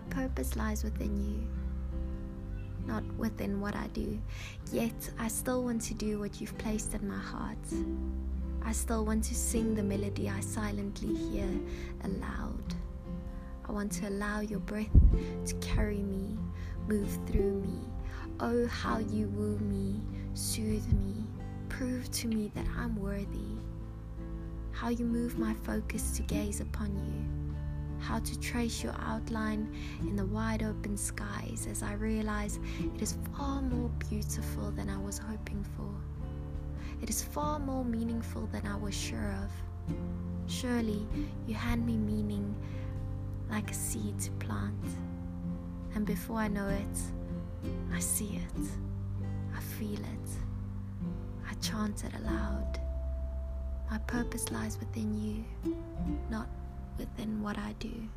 purpose lies within you, not within what I do. Yet I still want to do what you've placed in my heart. I still want to sing the melody I silently hear aloud. I want to allow your breath to carry me, move through me. Oh, how you woo me, soothe me, prove to me that I'm worthy. How you move my focus to gaze upon you. How to trace your outline in the wide open skies as I realize it is far more beautiful than I was hoping for. It is far more meaningful than I was sure of. Surely you hand me meaning like a seed to plant. And before I know it, I see it, I feel it, I chant it aloud. My purpose lies within you, within what I do.